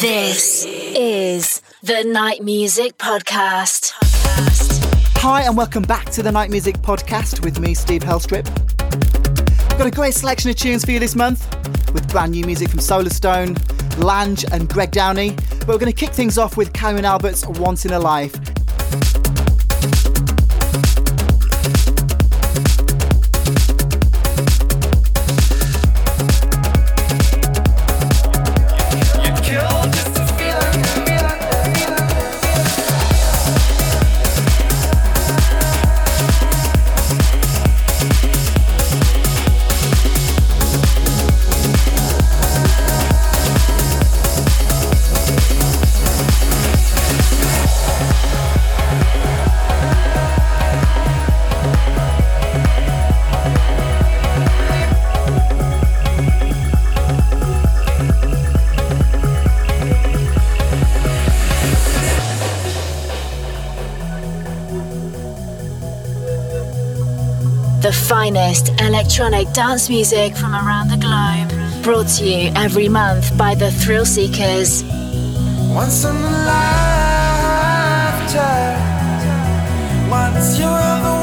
This is the Night Music Podcast. Hi, and welcome back to the Night Music Podcast with me, Steve Helstrip. I've Got a great selection of tunes for you this month with brand new music from Solarstone, Lange, and Greg Downey. But we're going to kick things off with Karen Albert's Once in a Life. Finest electronic dance music from around the globe. Brought to you every month by the Thrill Seekers. Once in a lifetime, once you were the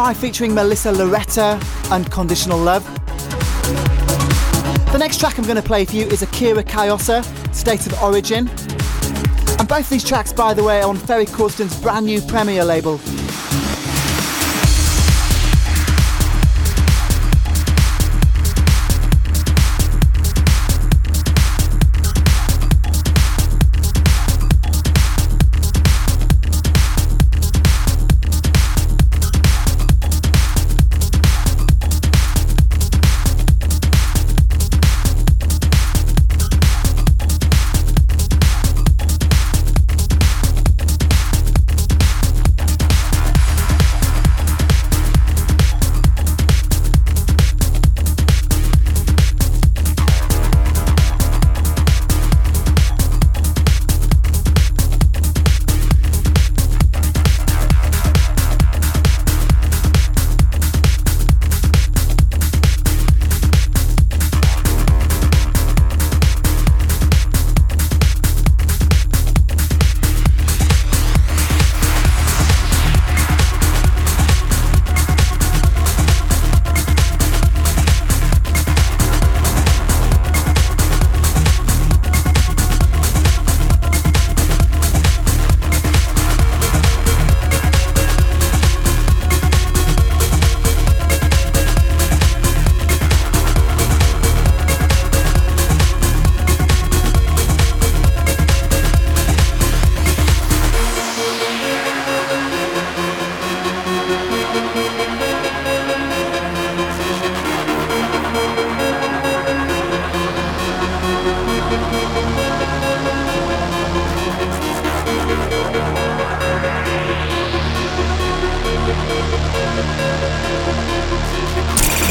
Featuring Melissa Loretta, Unconditional Love. The next track I'm going to play for you is Akira Kayosa, State of Origin. And both these tracks, by the way, are on Ferry Corsten's brand new Premier label.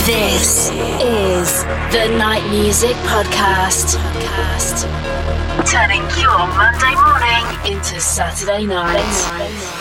This is the Night Music Podcast. Turning your Monday morning into Saturday night.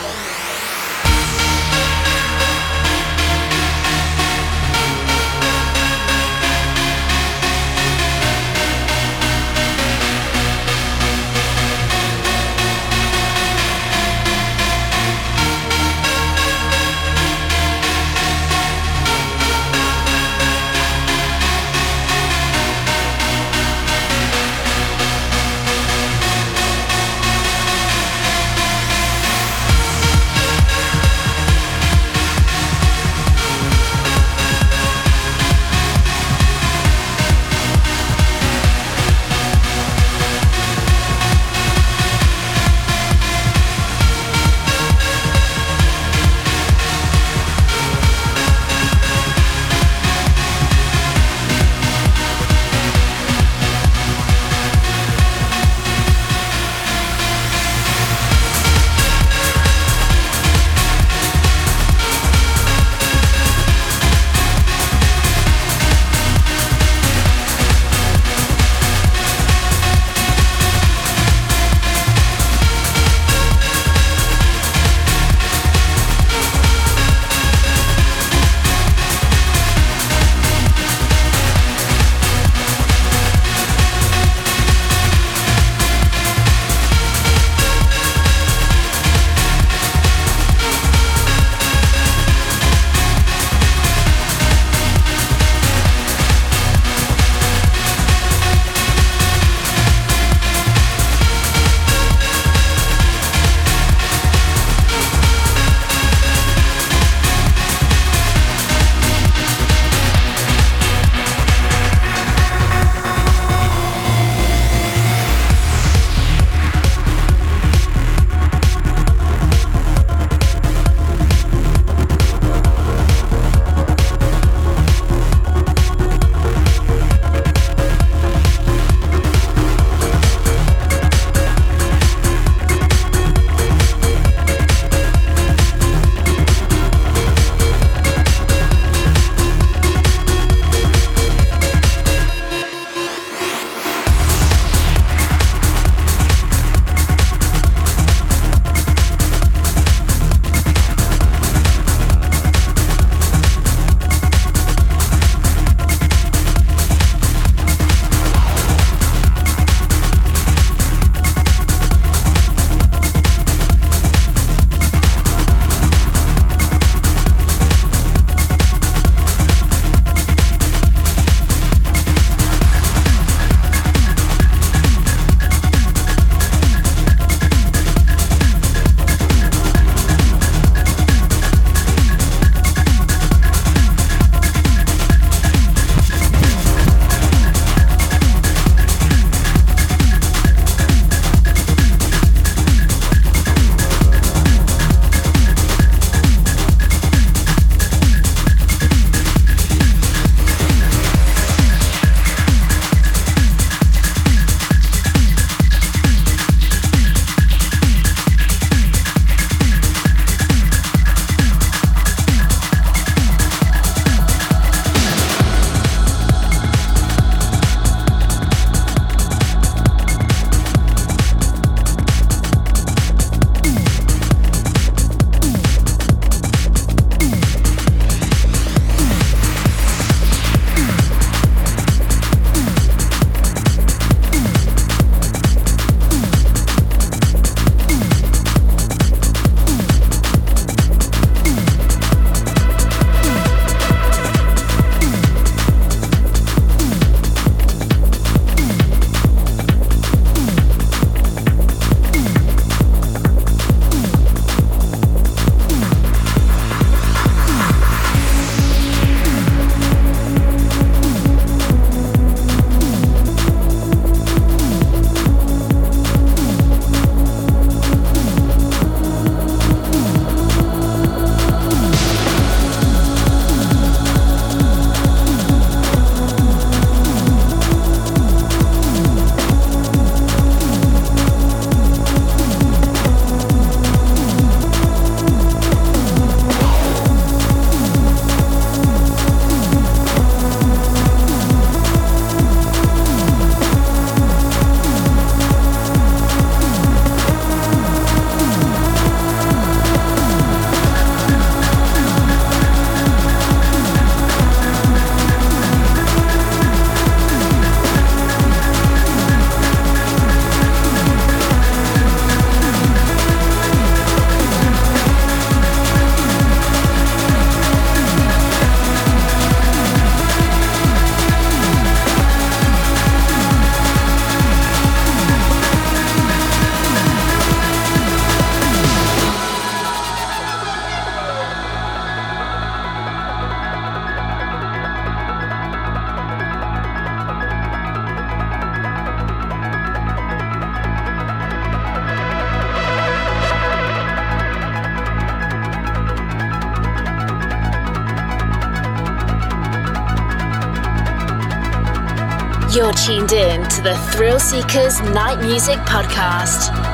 To the Thrill Seekers Night Music Podcast.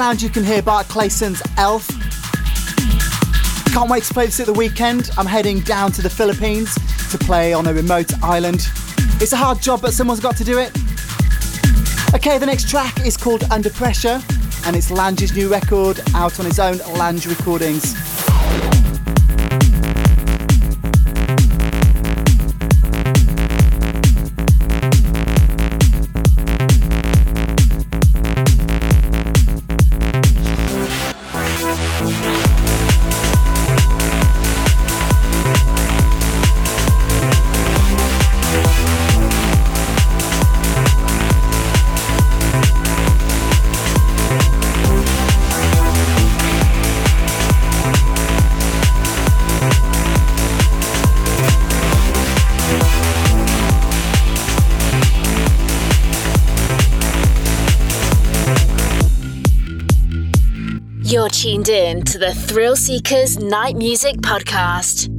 You can hear Bart Claessen's Elf. Can't wait to play this at the weekend. I'm heading down to the Philippines to play on a remote island. It's a hard job, but someone's got to do it. Okay, the next track is called Under Pressure, and it's Lange's new record out on his own Lange Recordings. Tuned in to the Thrill Seekers Night Music Podcast.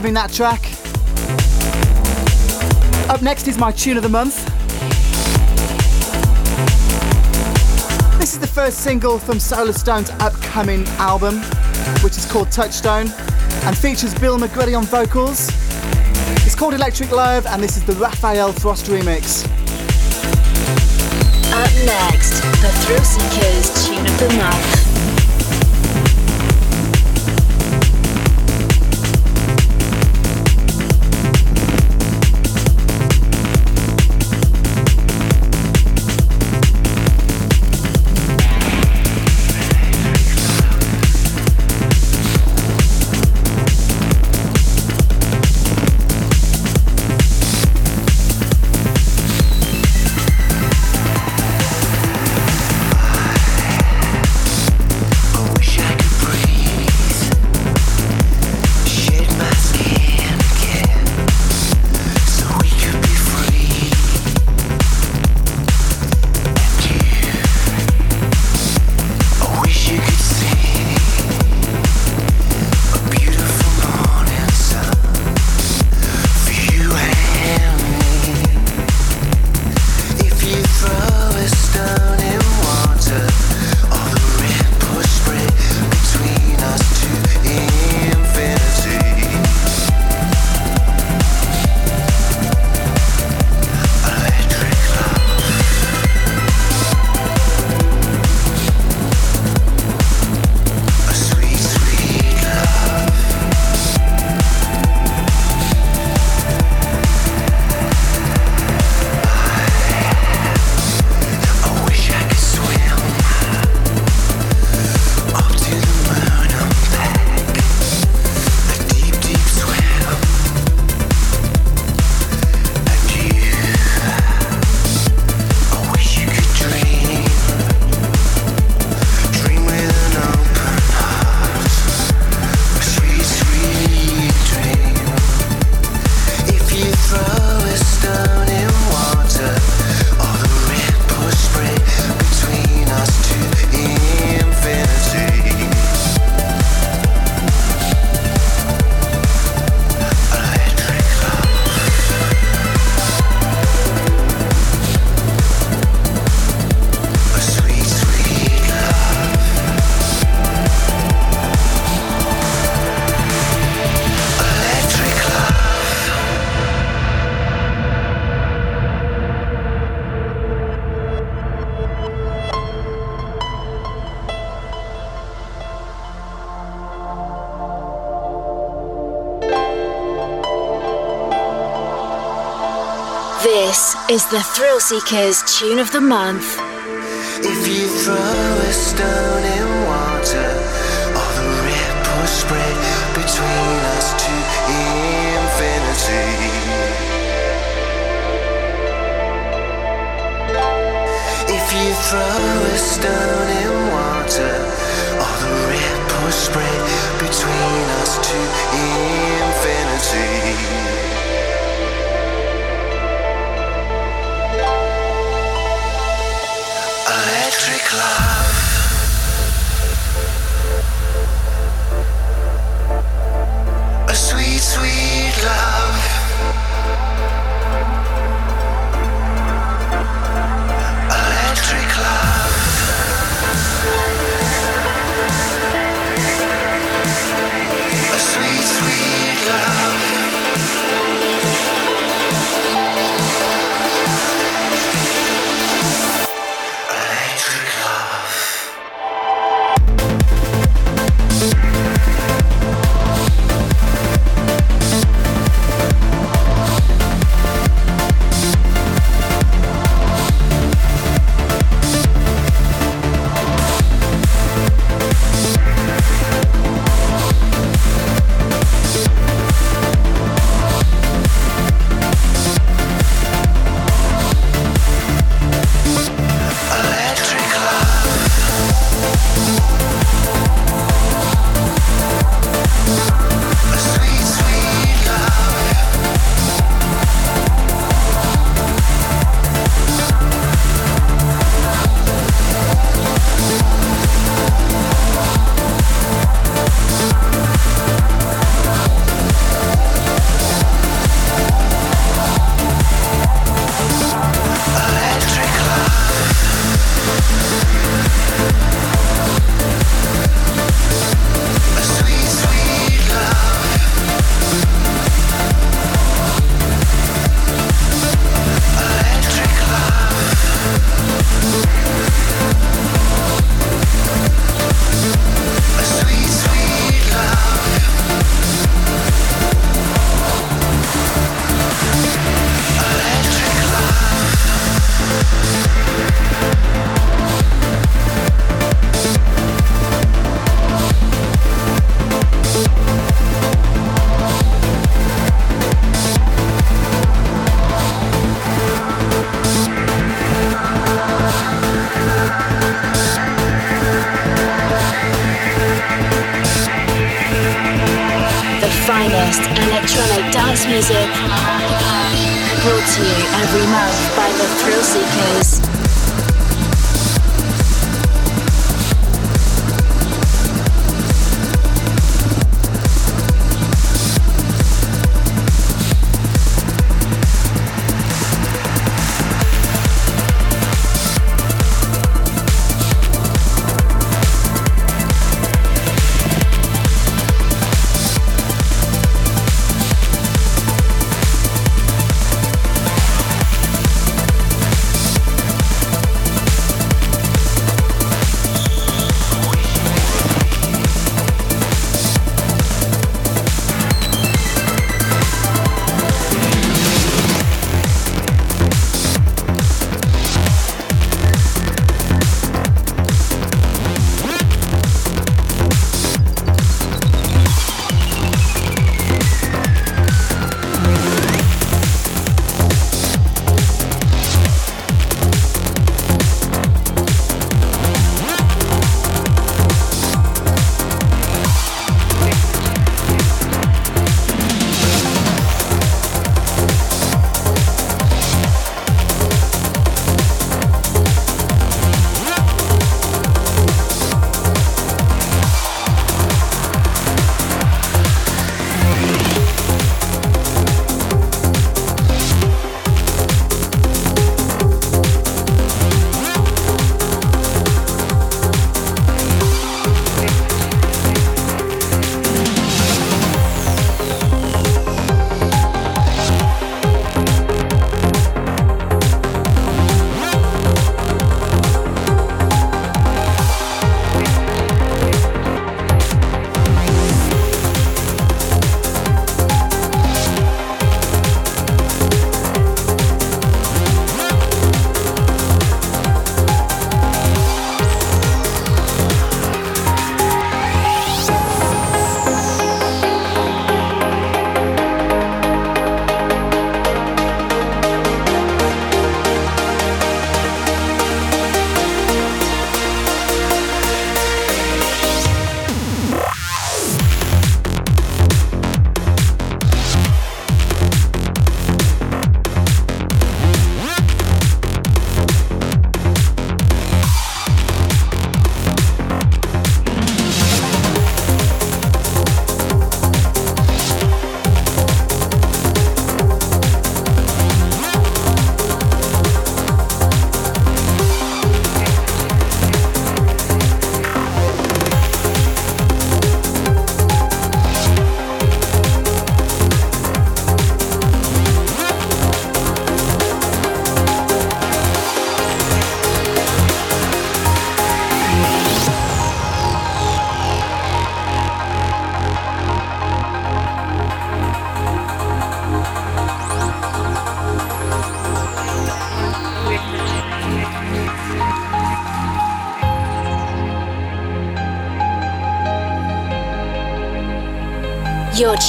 Loving that track. Up next is my tune of the month. This is the first single from Solarstone's upcoming album, which is called Touchstone and features Bill McGrady on vocals. It's called Electric Love and this is the Rafael Frost remix. Up next, the Thrill Seekers tune of the month. Is the Thrill Seekers Tune of the Month. If you throw a stone in water, all the ripples spread between us to infinity. If you throw a stone in water, all the ripples spread love.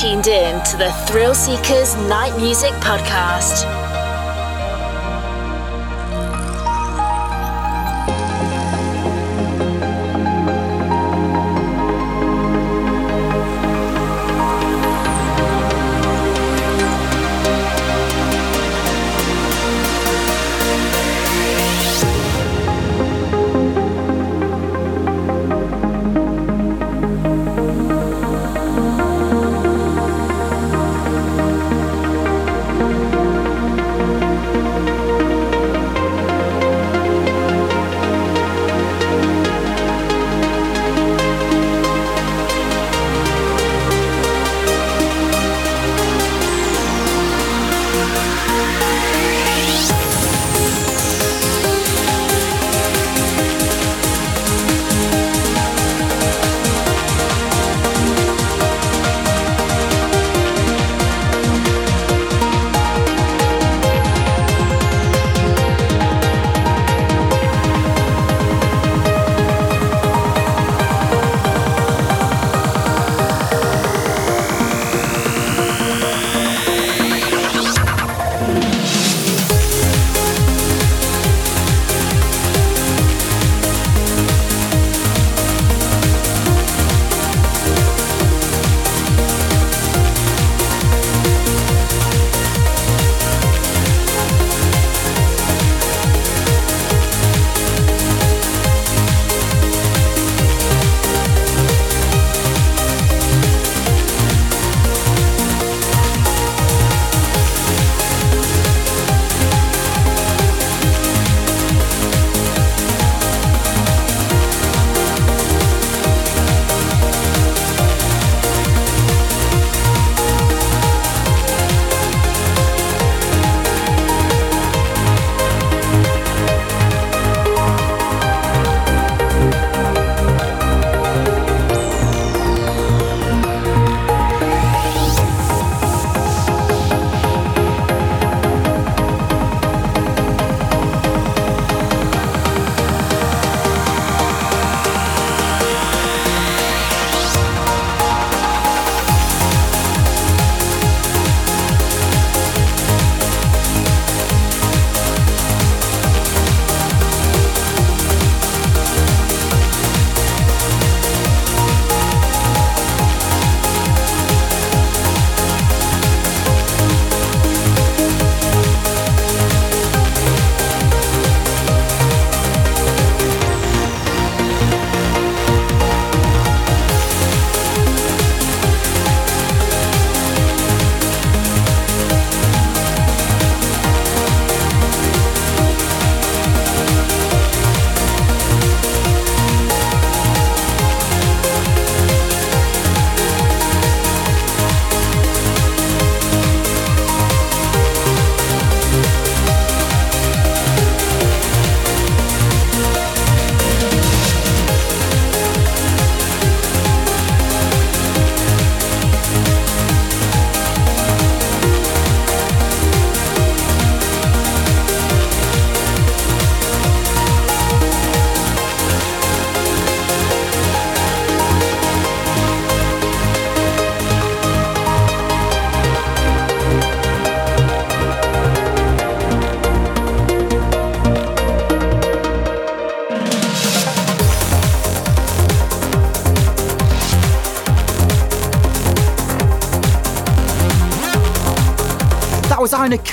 Tuned in to the Thrill Seekers Night Music Podcast.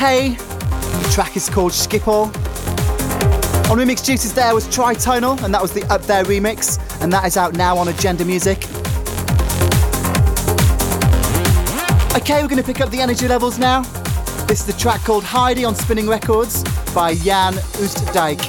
The track is called Schiphol. On remix juices there was Tritonal, and that was the Up There remix, and that is out now on Agenda Music. Okay, we're going to pick up the energy levels now. This is the track called Heidi on Spinnin' Records by Jan Oostdijk.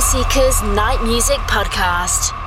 Seekers Night Music Podcast.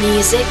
Music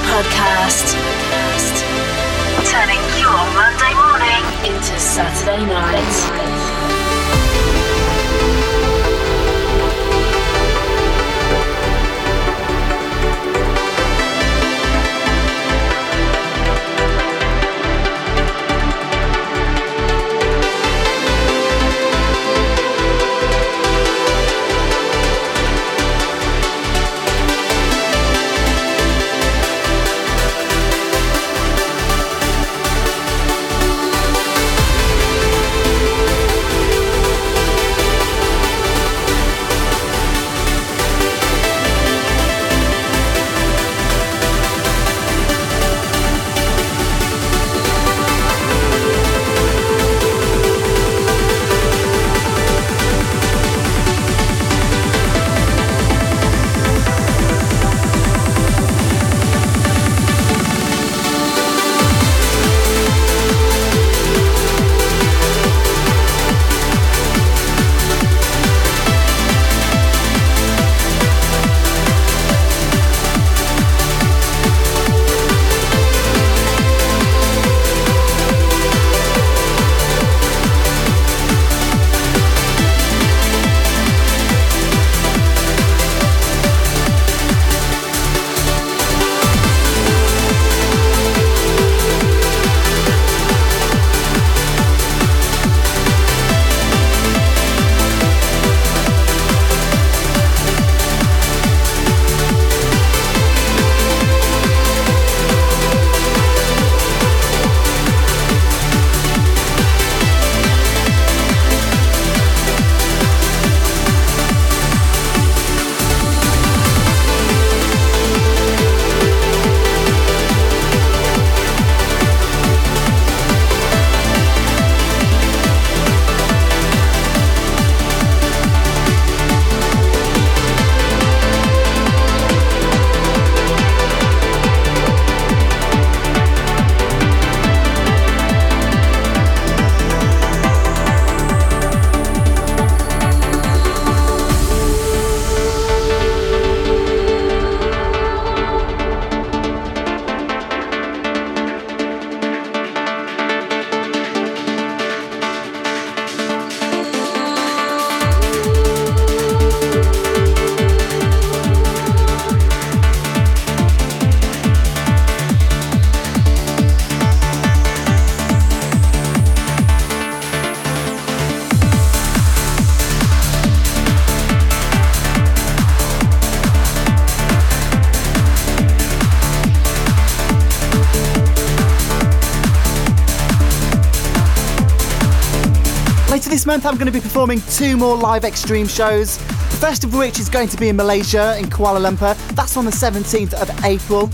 month, I'm going to be performing two more live extreme shows. The first of which is going to be in Malaysia, in Kuala Lumpur. That's on the 17th of April.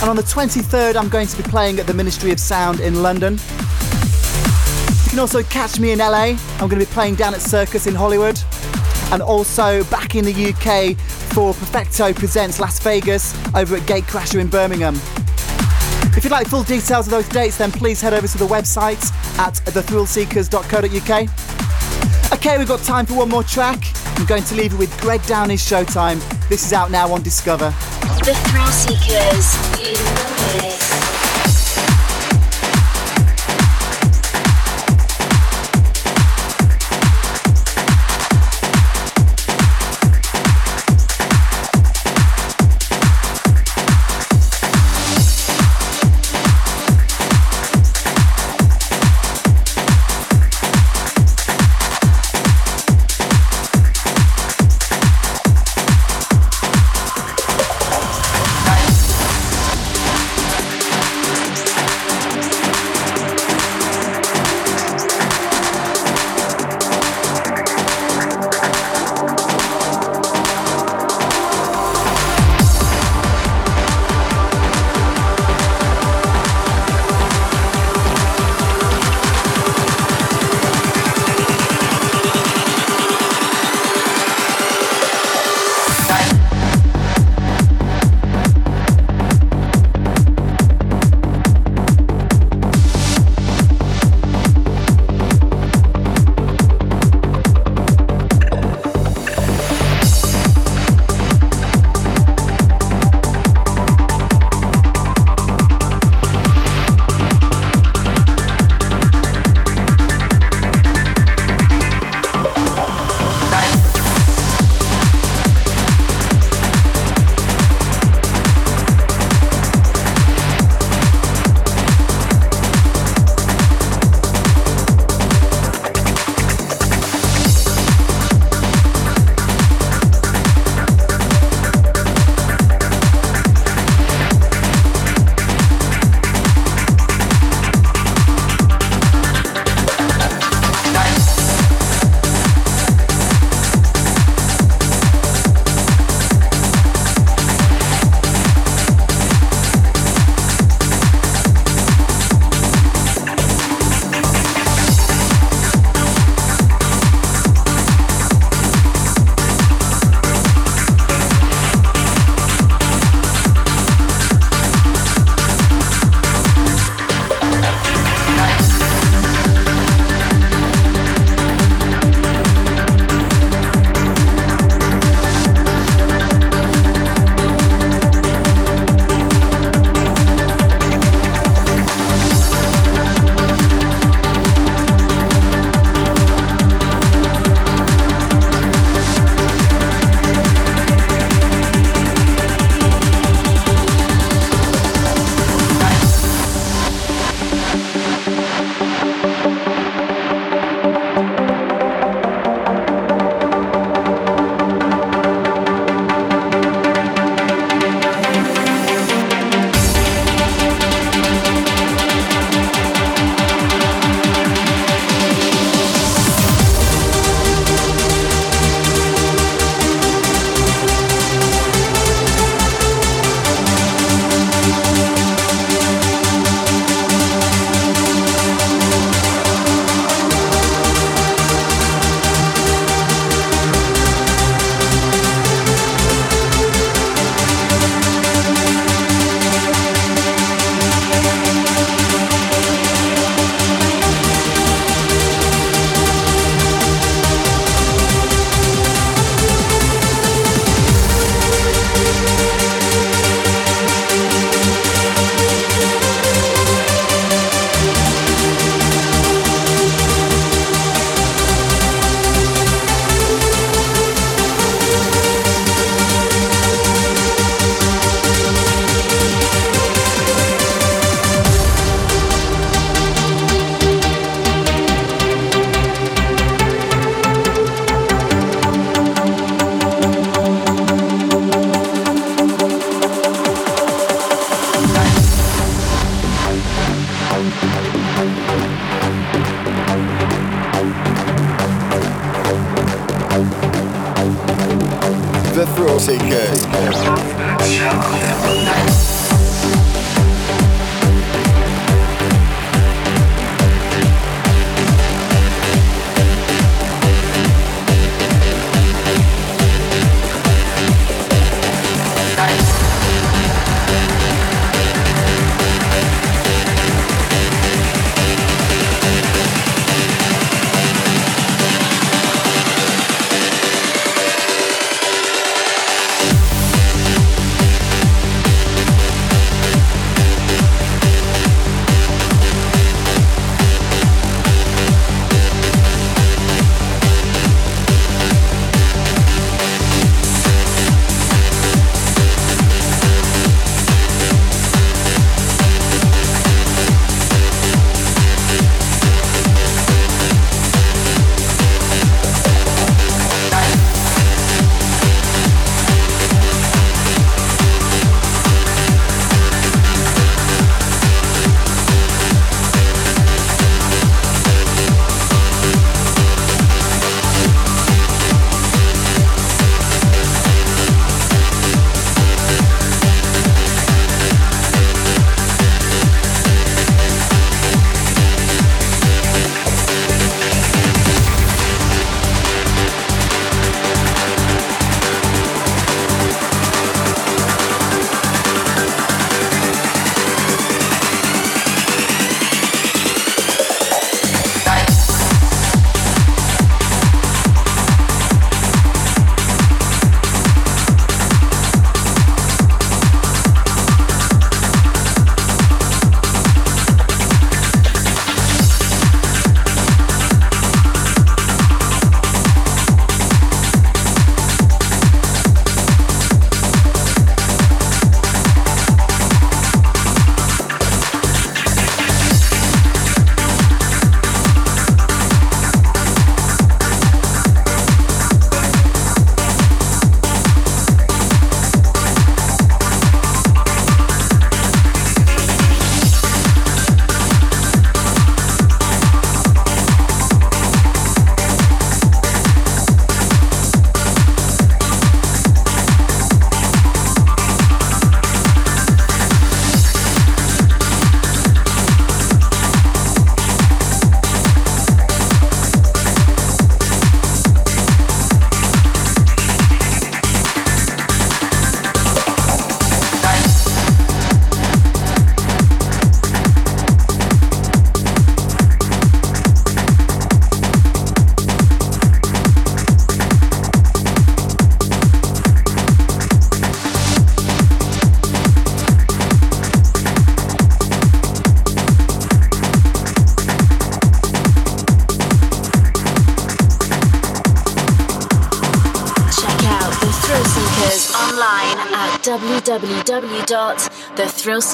And on the 23rd, I'm going to be playing at the Ministry of Sound in London. You can also catch me in LA. I'm going to be playing down at Circus in Hollywood. And also back in the UK for Perfecto Presents Las Vegas over at Gatecrasher in Birmingham. If you'd like full details of those dates, then please head over to the website at thethrillseekers.co.uk. Okay, we've got time for one more track. I'm going to leave it with Greg Downey's Showtime. This is out now on Discover. The Thrill Seekers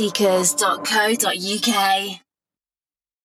www.thrillseekers.co.uk.